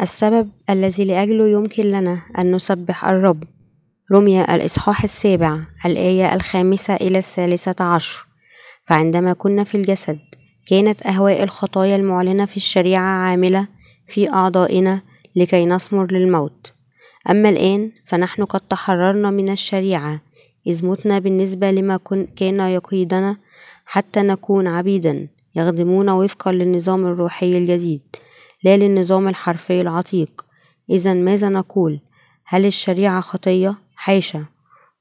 السبب الذي لأجله يمكن لنا أن نسبح الرب. رمي الإصحاح السابع الآية الخامسة إلى الثالثة عشر. فعندما كنا في الجسد كانت أهواء الخطايا المعلنة في الشريعة عاملة في أعضائنا لكي نثمر للموت. أما الآن فنحن قد تحررنا من الشريعة إذ متنا بالنسبة لما كان يقيدنا حتى نكون عبيدا يخدمون وفقا للنظام الروحي الجديد. لا للنظام الحرفي العتيق. إذا ماذا نقول؟ هل الشريعة خطية؟ حاشا.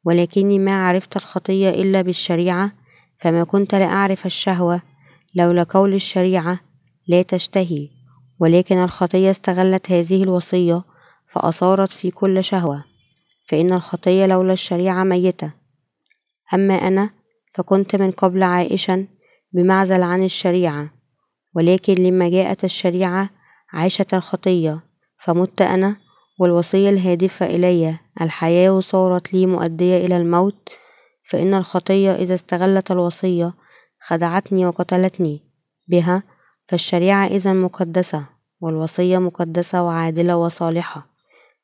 ولكني ما عرفت الخطية إلا بالشريعة فما كنت لأعرف الشهوة لولا قول الشريعة لا تشتهي. ولكن الخطية استغلت هذه الوصية فأثارت في كل شهوة. فإن الخطية لولا الشريعة ميتة. أما أنا فكنت من قبل عائشا بمعزل عن الشريعة. ولكن لما جاءت الشريعة عاشت الخطية فمت أنا والوصية الهادفة إلي الحياة صارت لي مؤدية إلى الموت فإن الخطية إذا استغلت الوصية خدعتني وقتلتني بها فالشريعة إذا مقدسة والوصية مقدسة وعادلة وصالحة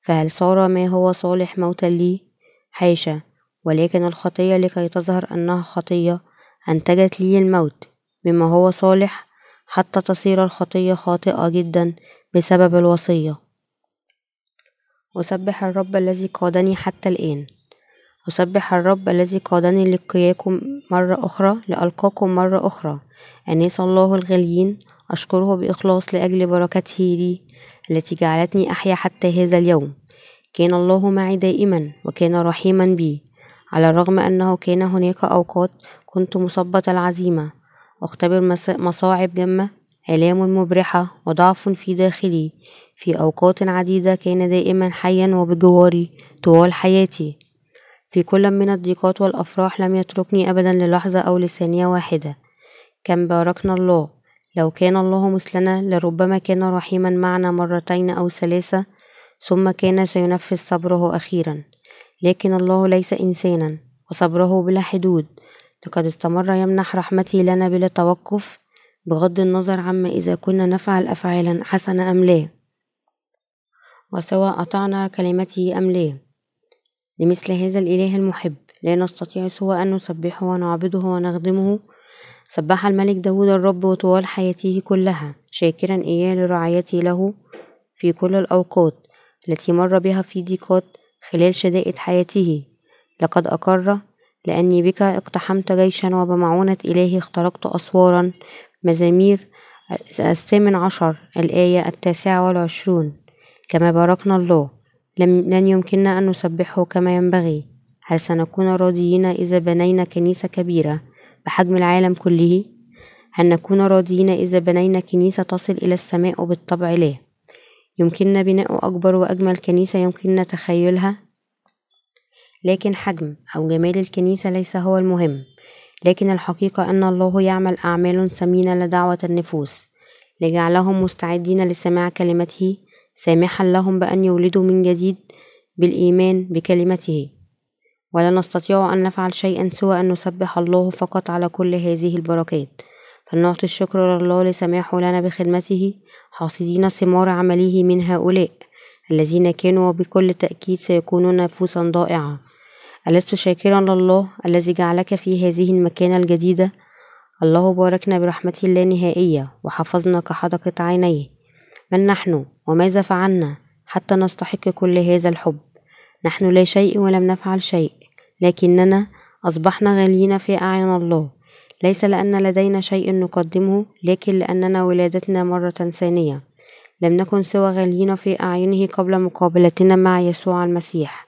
فهل صار ما هو صالح موتا لي؟ حاشا ولكن الخطية لكي تظهر أنها خطية أنتجت لي الموت مما هو صالح؟ حتى تصير الخطية خاطئة جدا بسبب الوصية. أسبح الرب الذي قادني حتى الآن. أسبح الرب الذي قادني لقياكم مرة أخرى لألقاكم مرة أخرى. أنيس الله الغاليين أشكره بإخلاص لأجل بركته لي التي جعلتني أحيا حتى هذا اليوم. كان الله معي دائما وكان رحيما بي. على الرغم أنه كان هناك أوقات كنت مصبة العزيمة أختبر مصاعب جمة آلام مبرحة وضعف في داخلي. في أوقات عديدة كان دائما حيا وبجواري طوال حياتي. في كل من الضيقات والأفراح لم يتركني أبدا للحظة أو لثانية واحدة. كم باركنا الله. لو كان الله مثلنا لربما كان رحيما معنا مرتين أو ثلاثة ثم كان سينفذ صبره أخيرا. لكن الله ليس إنسانا وصبره بلا حدود. لقد استمر يمنح رحمته لنا بلا توقف بغض النظر عما إذا كنا نفعل أفعالا حسنة أم لا؟ وسواء أطعنا كلمته أم لا؟ لمثل هذا الإله المحب لا نستطيع سوى أن نسبحه ونعبده ونخدمه سبح الملك داود الرب وطوال حياته كلها شاكرا إياه لرعايته له في كل الأوقات التي مر بها في ضيقات خلال شدائد حياته. لقد أقر لأني بك اقتحمت جيشا وبمعونة إلهي اخترقت أسوارا مزامير الثامن عشر الآية التاسعة والعشرون. كما باركنا الله لن يمكننا أن نسبحه كما ينبغي. هل سنكون راضيين إذا بنينا كنيسة كبيرة بحجم العالم كله؟ هل نكون راضيين إذا بنينا كنيسة تصل إلى السماء وبالطبع لا. يمكننا بناء أكبر وأجمل كنيسة يمكننا تخيلها؟ لكن حجم أو جمال الكنيسة ليس هو المهم لكن الحقيقة أن الله يعمل أعمال ثمينة لدعوة النفوس لجعلهم مستعدين لسماع كلمته سامحا لهم بأن يولدوا من جديد بالإيمان بكلمته. ولا نستطيع أن نفعل شيئا سوى أن نسبح الله فقط على كل هذه البركات. فلنعطي الشكر لله لسماحه لنا بخدمته حاصدين ثمار عمله من هؤلاء. الذين كانوا وبكل تأكيد سيكونون نفوسا ضائعة. ألست شاكرا لله الذي جعلك في هذه المكانة الجديدة الله باركنا برحمته اللانهائية وحفظنا كحدقة عينيه. من نحن؟ وماذا فعلنا؟ حتى نستحق كل هذا الحب. نحن لا شيء ولم نفعل شيء لكننا أصبحنا غاليين في أعين الله. ليس لأن لدينا شيء نقدمه لكن لأننا ولادتنا مرة ثانية. لم نكن سوى غاليين في أعينه قبل مقابلتنا مع يسوع المسيح.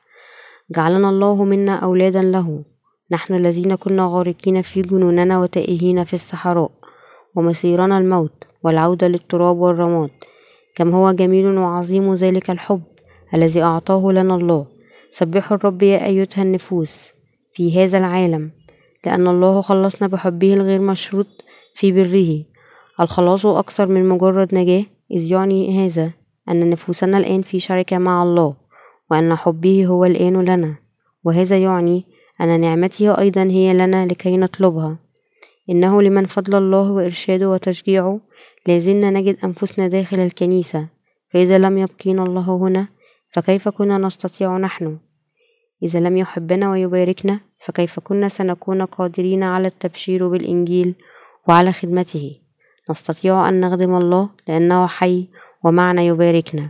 جعلنا الله منا أولادا له. نحن الذين كنا غارقين في جنوننا وتائهين في الصحراء ومصيرنا الموت والعودة للتراب والرماد. كم هو جميل وعظيم ذلك الحب الذي أعطاه لنا الله. سبحوا الرب يا أيتها النفوس في هذا العالم لأن الله خلصنا بحبه الغير مشروط في بره. الخلاص أكثر من مجرد نجاة. إذ يعني هذا أن نفوسنا الآن في شركة مع الله وأن حبه هو الآن لنا. وهذا يعني أن نعمته أيضا هي لنا لكي نطلبها. إنه لمن فضل الله وإرشاده وتشجيعه لازلنا نجد أنفسنا داخل الكنيسة. فإذا لم يبقينا الله هنا فكيف كنا نستطيع نحن؟ إذا لم يحبنا ويباركنا فكيف كنا سنكون قادرين على التبشير بالإنجيل وعلى خدمته؟ نستطيع أن نخدم الله لأنه حي ومعنا يباركنا.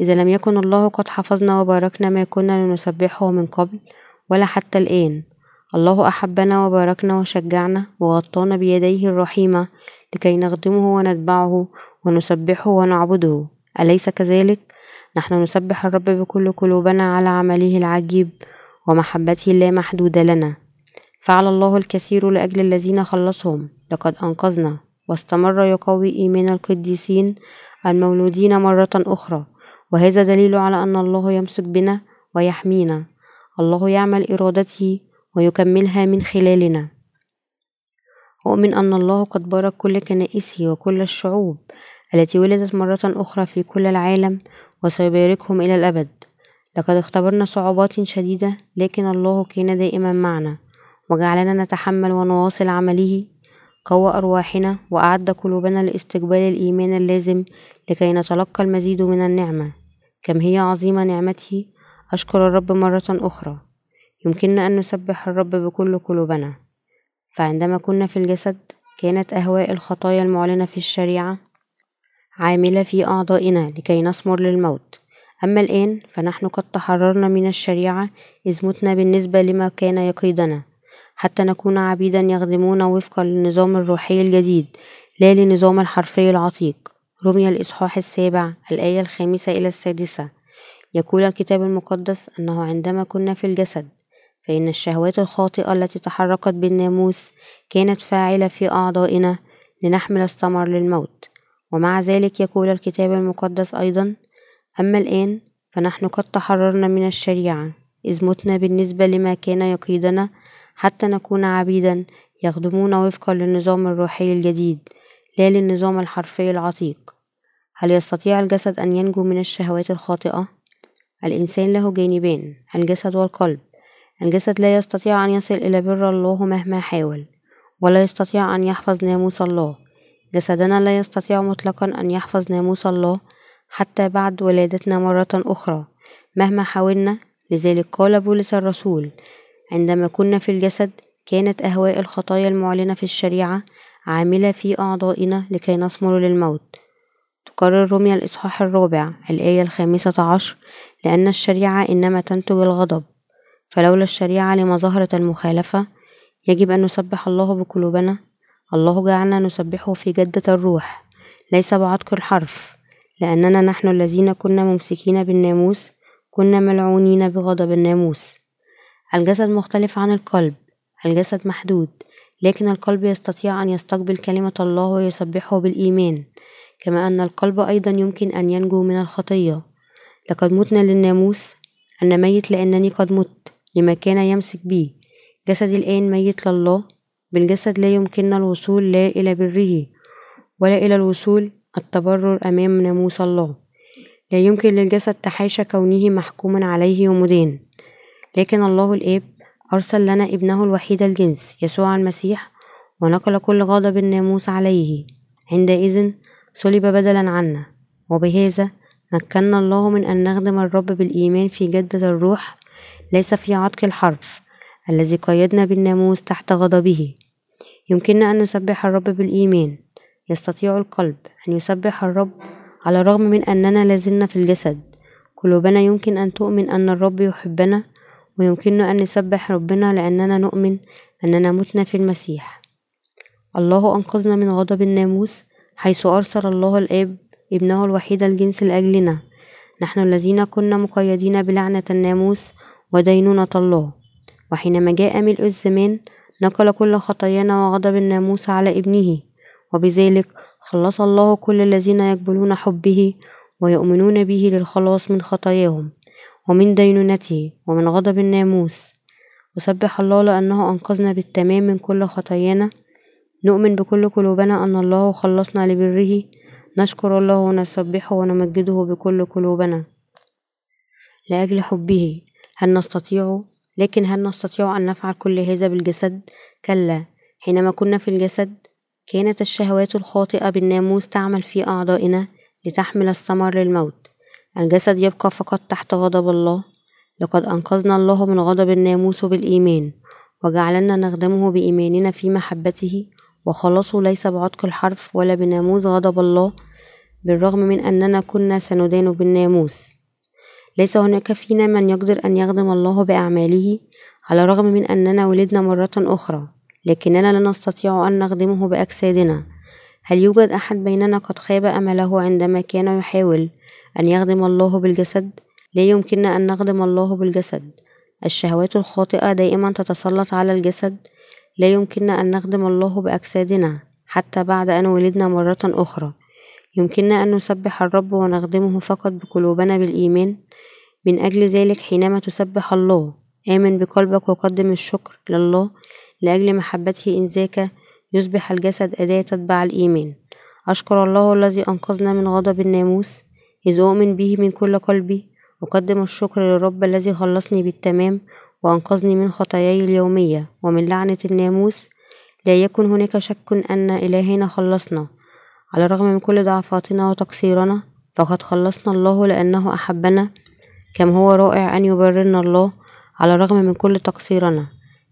إذا لم يكن الله قد حفظنا وباركنا ما كنا لنسبحه من قبل ولا حتى الآن. الله أحبنا وباركنا وشجعنا وغطانا بيديه الرحيمة لكي نخدمه ونتبعه ونسبحه ونعبده. أليس كذلك؟ نحن نسبح الرب بكل قلوبنا على عمله العجيب ومحبته اللامحدودة لنا. فعل الله الكثير لأجل الذين خلصهم. لقد أنقذنا. واستمر يقوي إيمان القديسين المولودين مرة أخرى وهذا دليل على أن الله يمسك بنا ويحمينا. الله يعمل إرادته ويكملها من خلالنا. أؤمن أن الله قد بارك كل كنائسه وكل الشعوب التي ولدت مرة أخرى في كل العالم وسيباركهم إلى الأبد. لقد اختبرنا صعوبات شديدة لكن الله كان دائما معنا وجعلنا نتحمل ونواصل عمله قوى أرواحنا وأعد قلوبنا لاستقبال الإيمان اللازم لكي نتلقى المزيد من النعمة. كم هي عظيمة نعمته أشكر الرب مرة أخرى. يمكننا أن نسبح الرب بكل قلوبنا. فعندما كنا في الجسد كانت أهواء الخطايا المعلنة في الشريعة عاملة في أعضائنا لكي نثمر للموت. أما الآن فنحن قد تحررنا من الشريعة إذ متنا بالنسبة لما كان يقيدنا. حتى نكون عبيدا يخدمون وفقا للنظام الروحي الجديد لا لنظام الحرفي العتيق. رمي الإصحاح السابع الآية الخامسة إلى السادسة. يقول الكتاب المقدس أنه عندما كنا في الجسد فإن الشهوات الخاطئة التي تحركت بالناموس كانت فاعلة في أعضائنا لنحمل الثمر للموت. ومع ذلك يقول الكتاب المقدس أيضا أما الآن فنحن قد تحررنا من الشريعة إذ متنا بالنسبة لما كان يقيدنا حتى نكون عبيدا يخدمون وفقا للنظام الروحي الجديد لا للنظام الحرفي العتيق. هل يستطيع الجسد أن ينجو من الشهوات الخاطئة؟ الإنسان له جانبان الجسد والقلب. الجسد لا يستطيع أن يصل إلى بر الله مهما حاول ولا يستطيع أن يحفظ ناموس الله. جسدنا لا يستطيع مطلقا أن يحفظ ناموس الله حتى بعد ولادتنا مرة أخرى. مهما حاولنا لذلك قال بولس الرسول عندما كنا في الجسد كانت أهواء الخطايا المعلنة في الشريعة عاملة في أعضائنا لكي نثمر للموت. تقرر رمي الإصحاح الرابع الآية الخامسة عشر لأن الشريعة إنما تنتج الغضب. فلولا الشريعة لما ظهرت المخالفة يجب أن نسبح الله بقلوبنا. الله جعلنا نسبحه في جدة الروح ليس بعتق الحرف. لأننا نحن الذين كنا ممسكين بالناموس كنا ملعونين بغضب الناموس. الجسد مختلف عن القلب الجسد محدود لكن القلب يستطيع أن يستقبل كلمة الله ويسبحه بالإيمان كما أن القلب أيضا يمكن أن ينجو من الخطية. لقد متنا للناموس أنا ميت لأنني قد مت لما كان يمسك بي. جسدي الآن ميت لله بالجسد لا يمكننا الوصول لا إلى بره ولا إلى الوصول التبرر أمام ناموس الله. لا يمكن للجسد تحاشى كونه محكوما عليه ومدان لكن الله الآب أرسل لنا ابنه الوحيد الجنس يسوع المسيح ونقل كل غضب الناموس عليه. عندئذ صلب بدلا عنا وبهذا مكنا الله من أن نخدم الرب بالإيمان في جدة الروح ليس في عتق الحرف الذي قيدنا بالناموس تحت غضبه. يمكننا أن نسبح الرب بالإيمان. يستطيع القلب أن يسبح الرب على الرغم من أننا لازلنا في الجسد. قلوبنا يمكن أن تؤمن أن الرب يحبنا ويمكننا أن نسبح ربنا لأننا نؤمن أننا متنا في المسيح. الله أنقذنا من غضب الناموس حيث أرسل الله الآب ابنه الوحيد الجنس لأجلنا. نحن الذين كنا مقيدين بلعنة الناموس ودينونة الله. وحينما جاء ملء الزمان نقل كل خطايانا وغضب الناموس على ابنه. وبذلك خلص الله كل الذين يقبلون حبه ويؤمنون به للخلاص من خطاياهم. ومن دينونته ومن غضب الناموس. وسبح الله لأنه أنقذنا بالتمام من كل خطايانا. نؤمن بكل قلوبنا أن الله خلصنا لبره. نشكر الله ونسبحه ونمجده بكل قلوبنا. لأجل حبه هل نستطيع؟ لكن هل نستطيع أن نفعل كل هذا بالجسد؟ كلا. حينما كنا في الجسد كانت الشهوات الخاطئة بالناموس تعمل في أعضائنا لتحمل الثمر للموت. الجسد يبقى فقط تحت غضب الله. لقد أنقذنا الله من غضب الناموس بالإيمان وجعلنا نخدمه بإيماننا في محبته. وخلاصه ليس بعتق الحرف ولا بناموس غضب الله بالرغم من أننا كنا سندان بالناموس. ليس هناك فينا من يقدر أن يخدم الله بأعماله على الرغم من أننا ولدنا مرة أخرى لكننا لا نستطيع أن نخدمه بأجسادنا. هل يوجد أحد بيننا قد خاب أمله عندما كان يحاول أن يخدم الله بالجسد؟ لا يمكننا أن نخدم الله بالجسد. الشهوات الخاطئة دائما تتسلط على الجسد. لا يمكننا أن نخدم الله بأجسادنا حتى بعد أن ولدنا مرة أخرى. يمكننا أن نسبح الرب ونخدمه فقط بقلوبنا بالإيمان. من أجل ذلك حينما تسبح الله آمن بقلبك وقدم الشكر لله لأجل محبته إن ذاك يصبح الجسد أداة تتبع الإيمان. أشكر الله الذي أنقذنا من غضب الناموس إذ أؤمن به من كل قلبي أقدم الشكر للرب الذي خلصني بالتمام وأنقذني من خطاياي اليومية. ومن لعنة الناموس لا يكن هناك شك أن إلهنا خلصنا. على الرغم من كل ضعفاتنا وتقصيرنا فقد خلصنا الله لأنه أحبنا كم هو رائع أن يبررنا الله على الرغم من كل تقصيرنا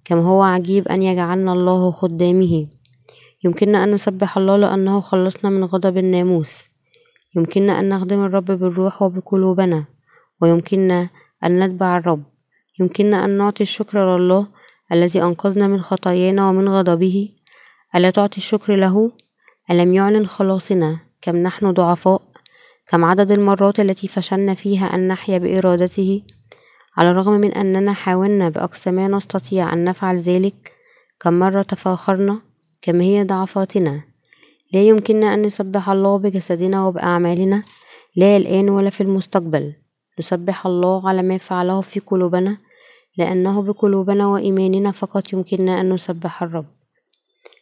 كم هو عجيب أن يجعلنا الله خدامه. يمكننا أن نسبح الله لأنه خلصنا من غضب الناموس. يمكننا أن نخدم الرب بالروح وبقلوبنا. ويمكننا أن نتبع الرب. يمكننا أن نعطي الشكر لله الذي أنقذنا من خطايانا ومن غضبه. ألا تعطي الشكر له؟ ألم يعلن خلاصنا كم نحن ضعفاء؟ كم عدد المرات التي فشلنا فيها أن نحيا بإرادته؟ على الرغم من أننا حاولنا بأقصى ما نستطيع أن نفعل ذلك كم مرة تفاخرنا؟ كم هي ضعفاتنا. لا يمكننا أن نسبح الله بجسدنا وبأعمالنا. لا الآن ولا في المستقبل. نسبح الله على ما فعله في قلوبنا لأنه بقلوبنا وإيماننا فقط يمكننا أن نسبح الرب.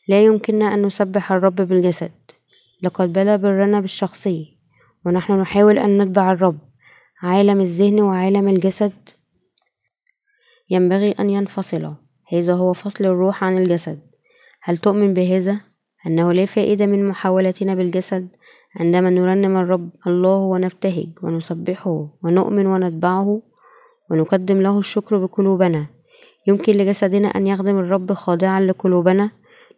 لا يمكننا أن نسبح الرب بالجسد. لقد بلى برنا بالشخصي ونحن نحاول أن نتبع الرب. عالم الذهن وعالم الجسد. ينبغي أن ينفصلا هذا هو فصل الروح عن الجسد. هل تؤمن بهذا؟ أنه لا فائدة من محاولتنا بالجسد عندما نرنم الرب الله ونبتهج ونسبحه ونؤمن ونتبعه ونقدم له الشكر بقلوبنا. يمكن لجسدنا أن يخدم الرب خاضعا لقلوبنا.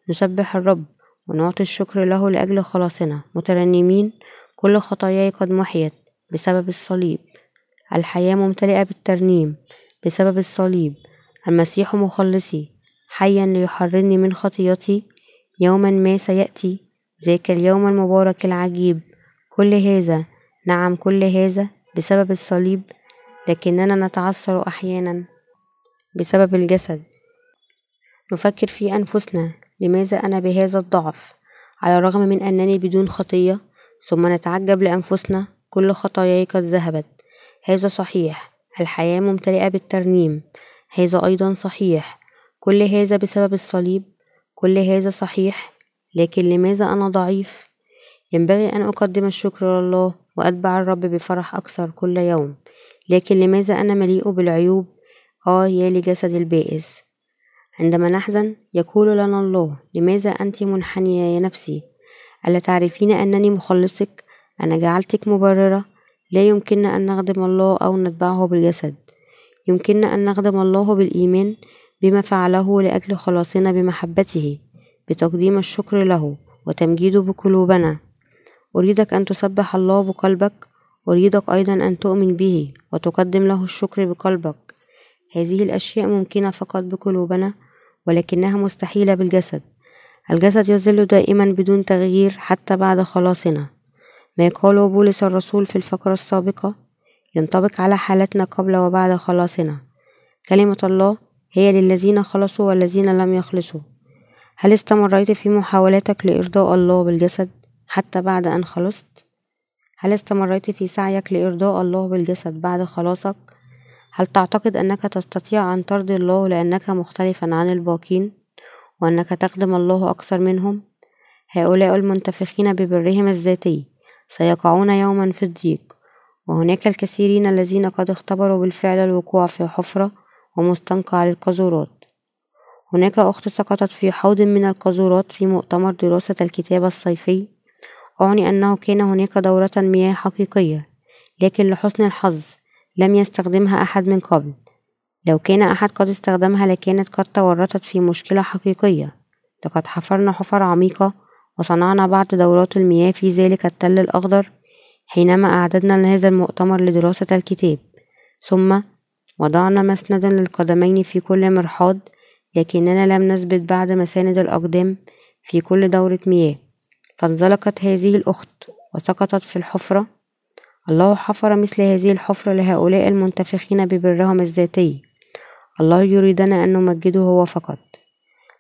نسبح الرب ونعطي الشكر له لأجل خلاصنا. مترنمين كل خطاياي قد محيت بسبب الصليب. الحياة ممتلئة بالترنيم بسبب الصليب. المسيح مخلصي حيا ليحررني من خطيتي. يوما ما سيأتي. ذاك اليوم المبارك العجيب. كل هذا نعم كل هذا بسبب الصليب لكننا نتعثر أحيانا بسبب الجسد. نفكر في أنفسنا. لماذا أنا بهذا الضعف؟ على الرغم من أنني بدون خطية ثم نتعجب لأنفسنا كل خطاياي قد ذهبت. هذا صحيح. الحياة ممتلئة بالترنيم. هذا أيضا صحيح. كل هذا بسبب الصليب كل هذا صحيح لكن لماذا أنا ضعيف؟ ينبغي أن أقدم الشكر لله وأتبع الرب بفرح أكثر كل يوم لكن لماذا أنا مليء بالعيوب؟ آه يا لجسد البائس. عندما نحزن يقول لنا الله لماذا أنت منحنية يا نفسي؟ ألا تعرفين أنني مخلصك؟ أنا جعلتك مبررة؟ لا يمكننا أن نخدم الله أو نتبعه بالجسد. يمكننا أن نخدم الله بالإيمان؟ بما فعله لأجل خلاصنا بمحبته بتقديم الشكر له وتمجيده بقلوبنا. أريدك أن تسبح الله بقلبك أريدك أيضا أن تؤمن به وتقدم له الشكر بقلبك. هذه الأشياء ممكنة فقط بقلوبنا ولكنها مستحيلة بالجسد. الجسد يظل دائما بدون تغيير حتى بعد خلاصنا. ما قاله بولس الرسول في الفقرة السابقة؟ ينطبق على حالتنا قبل وبعد خلاصنا. كلمة الله هي للذين خلصوا والذين لم يخلصوا هل استمريت في محاولاتك لإرضاء الله بالجسد حتى بعد أن خلصت؟ هل استمريت في سعيك لإرضاء الله بالجسد بعد خلاصك؟ هل تعتقد أنك تستطيع أن ترضي الله لأنك مختلفا عن الباقين وأنك تخدم الله أكثر منهم؟ هؤلاء المنتفخين ببرهم الذاتي سيقعون يوما في الضيق وهناك الكثيرين الذين قد اختبروا بالفعل الوقوع في حفرة ومستنقع للقاذورات هناك أخت سقطت في حوض من القاذورات في مؤتمر دراسة الكتاب الصيفي. أعني أنه كان هناك دورة مياه حقيقية لكن لحسن الحظ لم يستخدمها أحد من قبل. لو كان أحد قد استخدمها لكانت قد تورطت في مشكلة حقيقية. لقد حفرنا حفر عميقة وصنعنا بعض دورات المياه في ذلك التل الأخضر حينما أعددنا لهذا المؤتمر لدراسة الكتاب. ثم وضعنا مسندا للقدمين في كل مرحاض لكننا لم نثبت بعد مساند الأقدام في كل دورة مياه. فانزلقت هذه الأخت وسقطت في الحفرة. الله حفر مثل هذه الحفرة لهؤلاء المنتفخين ببرهم الذاتي. الله يريدنا أن نمجده هو فقط.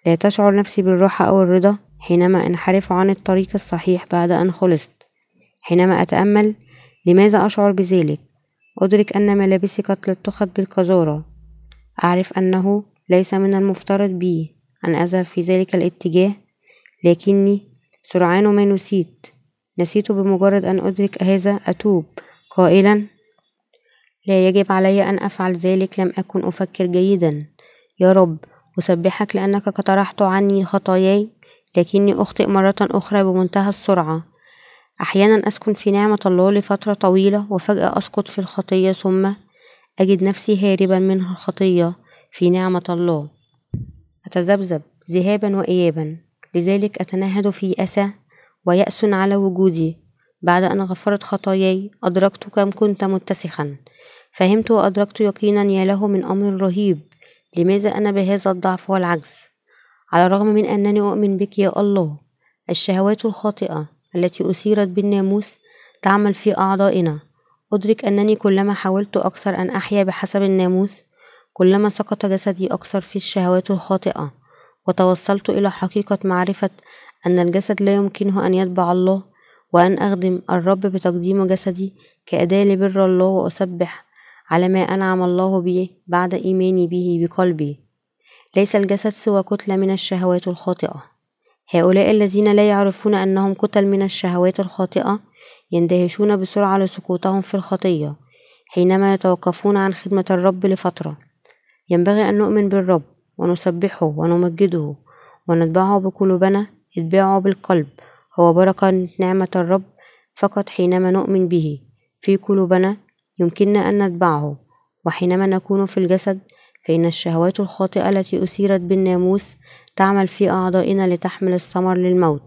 لا تشعر نفسي بالراحة أو الرضا حينما أنحرف عن الطريق الصحيح بعد أن خلصت. حينما أتأمل لماذا أشعر بذلك؟ أدرك أن ملابسي قد لطخت بالقذارة أعرف أنه ليس من المفترض بي أن أذهب في ذلك الاتجاه لكني سرعان ما نسيت. نسيت بمجرد أن أدرك هذا أتوب. قائلا لا يجب علي أن أفعل ذلك لم أكن أفكر جيدا. يا رب أسبحك لأنك قترحت عني خطاياي لكني أخطئ مرة أخرى بمنتهى السرعة. أحيانا أسكن في نعمة الله لفترة طويلة وفجأة أسقط في الخطية ثم أجد نفسي هاربا من الخطية في نعمة الله. أتذبذب ذهابا وإيابا. لذلك أتنهد في أسى ويأس على وجودي. بعد أن غفرت خطاياي أدركت كم كنت متسخا. فهمت وأدركت يقينا يا له من أمر رهيب. لماذا أنا بهذا الضعف والعجز؟ على الرغم من أنني أؤمن بك يا الله الشهوات الخاطئة التي أثيرت بالناموس تعمل في أعضائنا. أدرك أنني كلما حاولت أكثر أن أحيا بحسب الناموس كلما سقط جسدي أكثر في الشهوات الخاطئة وتوصلت إلى حقيقة معرفة أن الجسد لا يمكنه أن يتبع الله وأن أخدم الرب بتقديم جسدي كأداة لبر الله وأسبح على ما أنعم الله به بعد إيماني به بقلبي. ليس الجسد سوى كتلة من الشهوات الخاطئة. هؤلاء الذين لا يعرفون أنهم كتل من الشهوات الخاطئة يندهشون بسرعة لسقوطهم في الخطية حينما يتوقفون عن خدمة الرب لفترة. ينبغي أن نؤمن بالرب ونسبحه ونمجده ونتبعه بقلوبنا إتباعه بالقلب. هو بركة نعمة الرب فقط حينما نؤمن به. في قلوبنا يمكننا أن نتبعه وحينما نكون في الجسد فإن الشهوات الخاطئة التي أثيرت بالناموس تعمل في أعضائنا لتحمل الثمر للموت.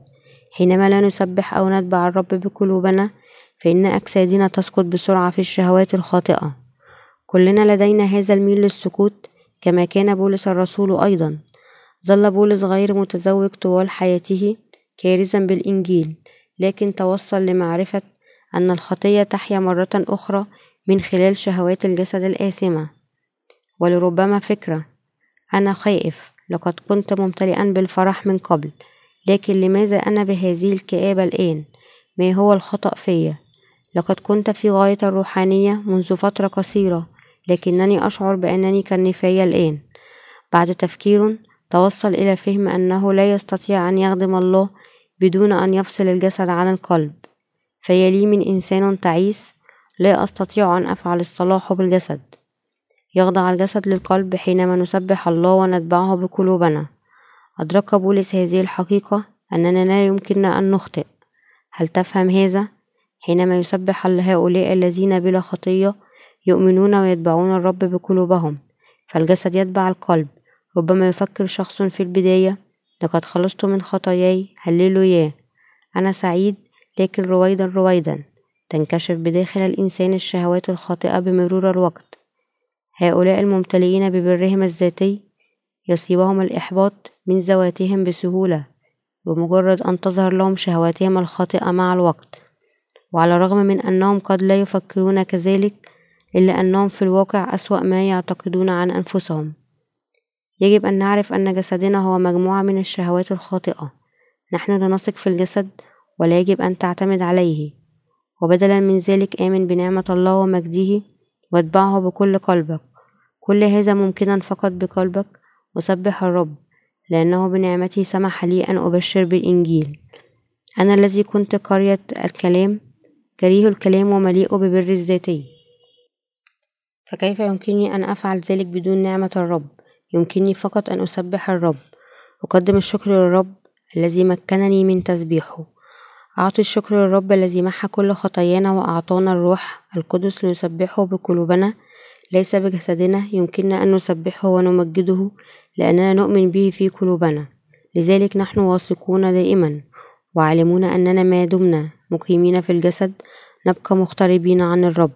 حينما لا نسبح أو نتبع الرب بقلوبنا فإن أجسادنا تسقط بسرعة في الشهوات الخاطئة. كلنا لدينا هذا الميل للسكوت كما كان بولس الرسول أيضا. ظل بولس غير متزوج طوال حياته كارزا بالإنجيل لكن توصل لمعرفة أن الخطية تحيا مرة أخرى من خلال شهوات الجسد الآثمة. ولربما فكرة أنا خائف. لقد كنت ممتلئا بالفرح من قبل لكن لماذا أنا بهذه الكآبة الآن؟ ما هو الخطأ فيا؟ لقد كنت في غاية الروحانية منذ فترة قصيرة لكنني أشعر بأنني كالنفاية الآن. بعد تفكير توصل إلى فهم أنه لا يستطيع أن يخدم الله بدون أن يفصل الجسد عن القلب. فيلي من إنسان تعيس لا أستطيع أن أفعل الصلاح بالجسد. يخضع الجسد للقلب حينما نسبح الله ونتبعه بقلوبنا. أدرك بولس هذه الحقيقة أننا لا يمكننا أن نخطئ. هل تفهم هذا؟ حينما يسبح هؤلاء الذين بلا خطية يؤمنون ويتبعون الرب بقلوبهم فالجسد يتبع القلب. ربما يفكر شخص في البداية لقد خلصت من خطاياي هللويا. أنا سعيد لكن رويدا رويدا. تنكشف بداخل الإنسان الشهوات الخاطئة بمرور الوقت. هؤلاء الممتلئين ببرهم الذاتي يصيبهم الإحباط من ذواتهم بسهولة بمجرد أن تظهر لهم شهواتهم الخاطئة مع الوقت وعلى الرغم من أنهم قد لا يفكرون كذلك إلا أنهم في الواقع أسوأ ما يعتقدون عن أنفسهم. يجب أن نعرف أن جسدنا هو مجموعة من الشهوات الخاطئة. نحن نثق في الجسد ولا يجب أن تعتمد عليه. وبدلا من ذلك آمن بنعمة الله ومجده واتبعه بكل قلبك. كل هذا ممكنا فقط بقلبك وسبح الرب لأنه بنعمته سمح لي أن أبشر بالإنجيل. أنا الذي كنت قرية الكلام كريه الكلام ومليء ببر الذاتي. فكيف يمكنني أن أفعل ذلك بدون نعمة الرب؟ يمكنني فقط أن أسبح الرب. أقدم الشكر للرب الذي مكنني من تسبيحه. أعطي الشكر للرب الذي محى كل خطايانا وأعطانا الروح القدس لنسبحه بقلوبنا ليس بجسدنا يمكننا أن نسبحه ونمجده لأننا نؤمن به في قلوبنا. لذلك نحن واثقون دائما وعالمون أننا ما دمنا مقيمين في الجسد نبقى مغتربين عن الرب.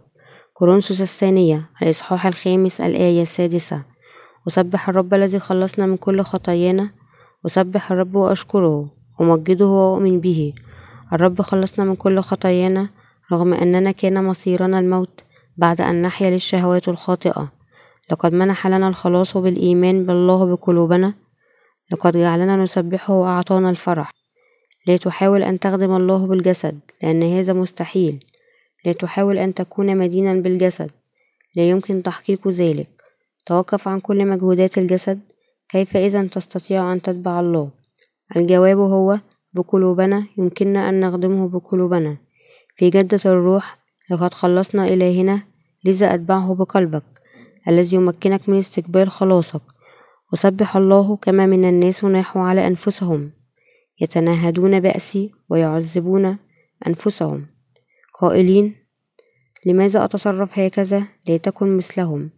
كورنثوس الثانية الإصحاح الخامس الآية السادسة. أسبح الرب الذي خلصنا من كل خطايانا. أسبح الرب وأشكره أمجده وأؤمن به. الرب خلصنا من كل خطايانا رغم أننا كان مصيرنا الموت. بعد أن نحيا للشهوات الخاطئة. لقد منح لنا الخلاص بالإيمان بالله بقلوبنا. لقد جعلنا نسبحه وأعطانا الفرح. لا تحاول أن تخدم الله بالجسد لأن هذا مستحيل. لا تحاول أن تكون مدينا بالجسد. لا يمكن تحقيق ذلك. توقف عن كل مجهودات الجسد. كيف إذا تستطيع أن تتبع الله؟ الجواب هو بقلوبنا. يمكننا أن نخدمه بقلوبنا. في جدة الروح لقد خلصنا إلهنا لذا أتبعه بقلبك الذي يمكنك من استقبال خلاصك. وسبح الله كما من الناس ناحوا على أنفسهم يتناهدون بأسي ويعذبون أنفسهم. قائلين لماذا أتصرف هكذا؟ لتكن مثلهم.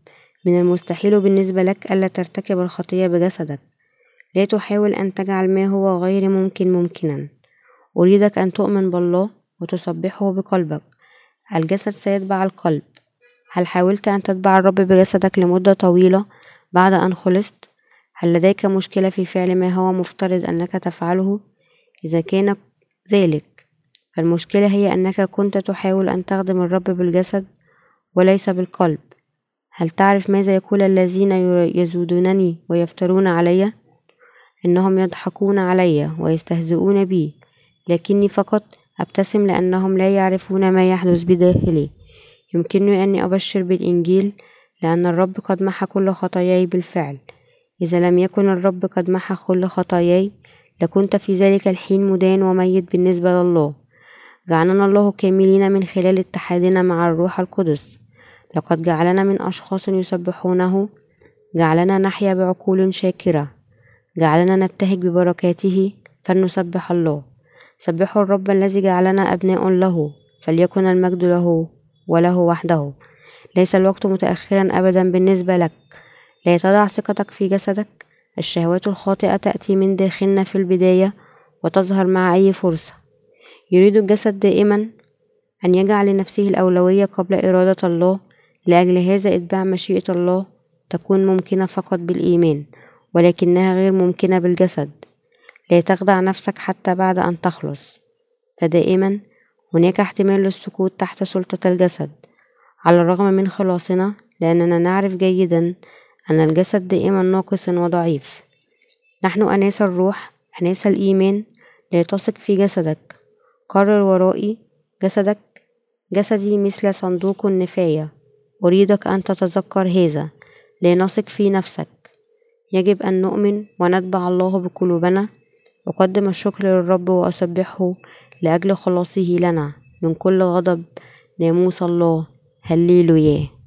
من المستحيل بالنسبة لك ألا ترتكب الخطية بجسدك. لا تحاول أن تجعل ما هو غير ممكن ممكنا. أريدك أن تؤمن بالله وتسبحه بقلبك. الجسد سيتبع القلب هل حاولت أن تتبع الرب بجسدك لمدة طويلة بعد أن خلصت؟ هل لديك مشكلة في فعل ما هو مفترض أنك تفعله؟ إذا كان ذلك فالمشكلة هي أنك كنت تحاول أن تخدم الرب بالجسد وليس بالقلب هل تعرف ماذا يقول الذين يزودونني ويفترون علي إنهم يضحكون علي ويستهزئون بي لكني فقط أبتسم لأنهم لا يعرفون ما يحدث بداخلي. يمكنني أني أبشر بالإنجيل لأن الرب قد محى كل خطاياي بالفعل. إذا لم يكن الرب قد محى كل خطاياي لكنت في ذلك الحين مدان وميت بالنسبة لله. جعلنا الله كاملين من خلال اتحادنا مع الروح القدس. لقد جعلنا من أشخاص يسبحونه. جعلنا نحيا بعقول شاكرة. جعلنا نبتهج ببركاته فلنسبح الله. سبحوا الرب الذي جعلنا أبناء له فليكن المجد له وله وحده. ليس الوقت متأخرا أبدا بالنسبة لك. لا تضع ثقتك في جسدك. الشهوات الخاطئة تأتي من داخلنا في البداية وتظهر مع أي فرصة. يريد الجسد دائما أن يجعل لنفسه الأولوية قبل إرادة الله. لأجل هذا إتباع مشيئة الله تكون ممكنة فقط بالإيمان ولكنها غير ممكنة بالجسد. لا تخدع نفسك حتى بعد أن تخلص. فدائما هناك احتمال للسقوط تحت سلطة الجسد. على الرغم من خلاصنا لأننا نعرف جيدا أن الجسد دائما ناقص وضعيف. نحن أناس الروح أناس الإيمان لا تثق في جسدك. قرر ورائي جسدك جسدي مثل صندوق النفاية. أريدك أن تتذكر هذا. لا نثق في نفسك. يجب أن نؤمن ونتبع الله بقلوبنا أقدم الشكر للرب وأسبحه لأجل خلاصه لنا من كل غضب. ناموس الله. هللوياه